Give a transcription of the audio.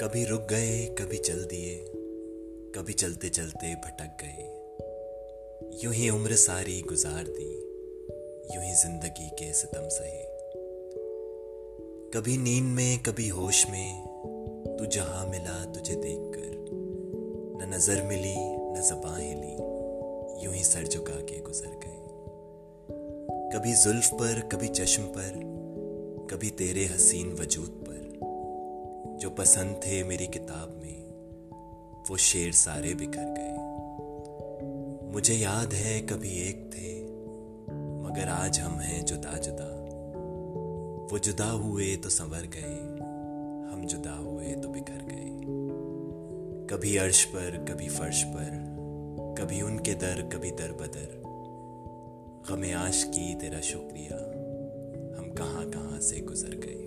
कभी रुक गए, कभी चल दिए, कभी चलते चलते भटक गए। यूँ ही उम्र सारी गुजार दी, यूँ ही ज़िंदगी के सितम सहे। कभी नींद में, कभी होश में, तू जहाँ मिला तुझे देखकर, न नज़र मिली, न जबां हिली यूँ ही सर झुका के गुजर गए। कभी जुल्फ पर, कभी चश्म पर, कभी तेरे हसीन वजूद पर जो पसंद थे मेरी किताब में, वो शेर सारे बिखर गए। मुझे याद है कभी एक थे, मगर आज हम हैं जुदा जुदा। वो जुदा हुए तो संवर गए, हम जुदा हुए तो बिखर गए। कभी अर्श पर, कभी फर्श पर, कभी उनके दर, कभी दर बदर। गमे आश की तेरा शुक्रिया, हम कहाँ कहाँ से गुजर गए।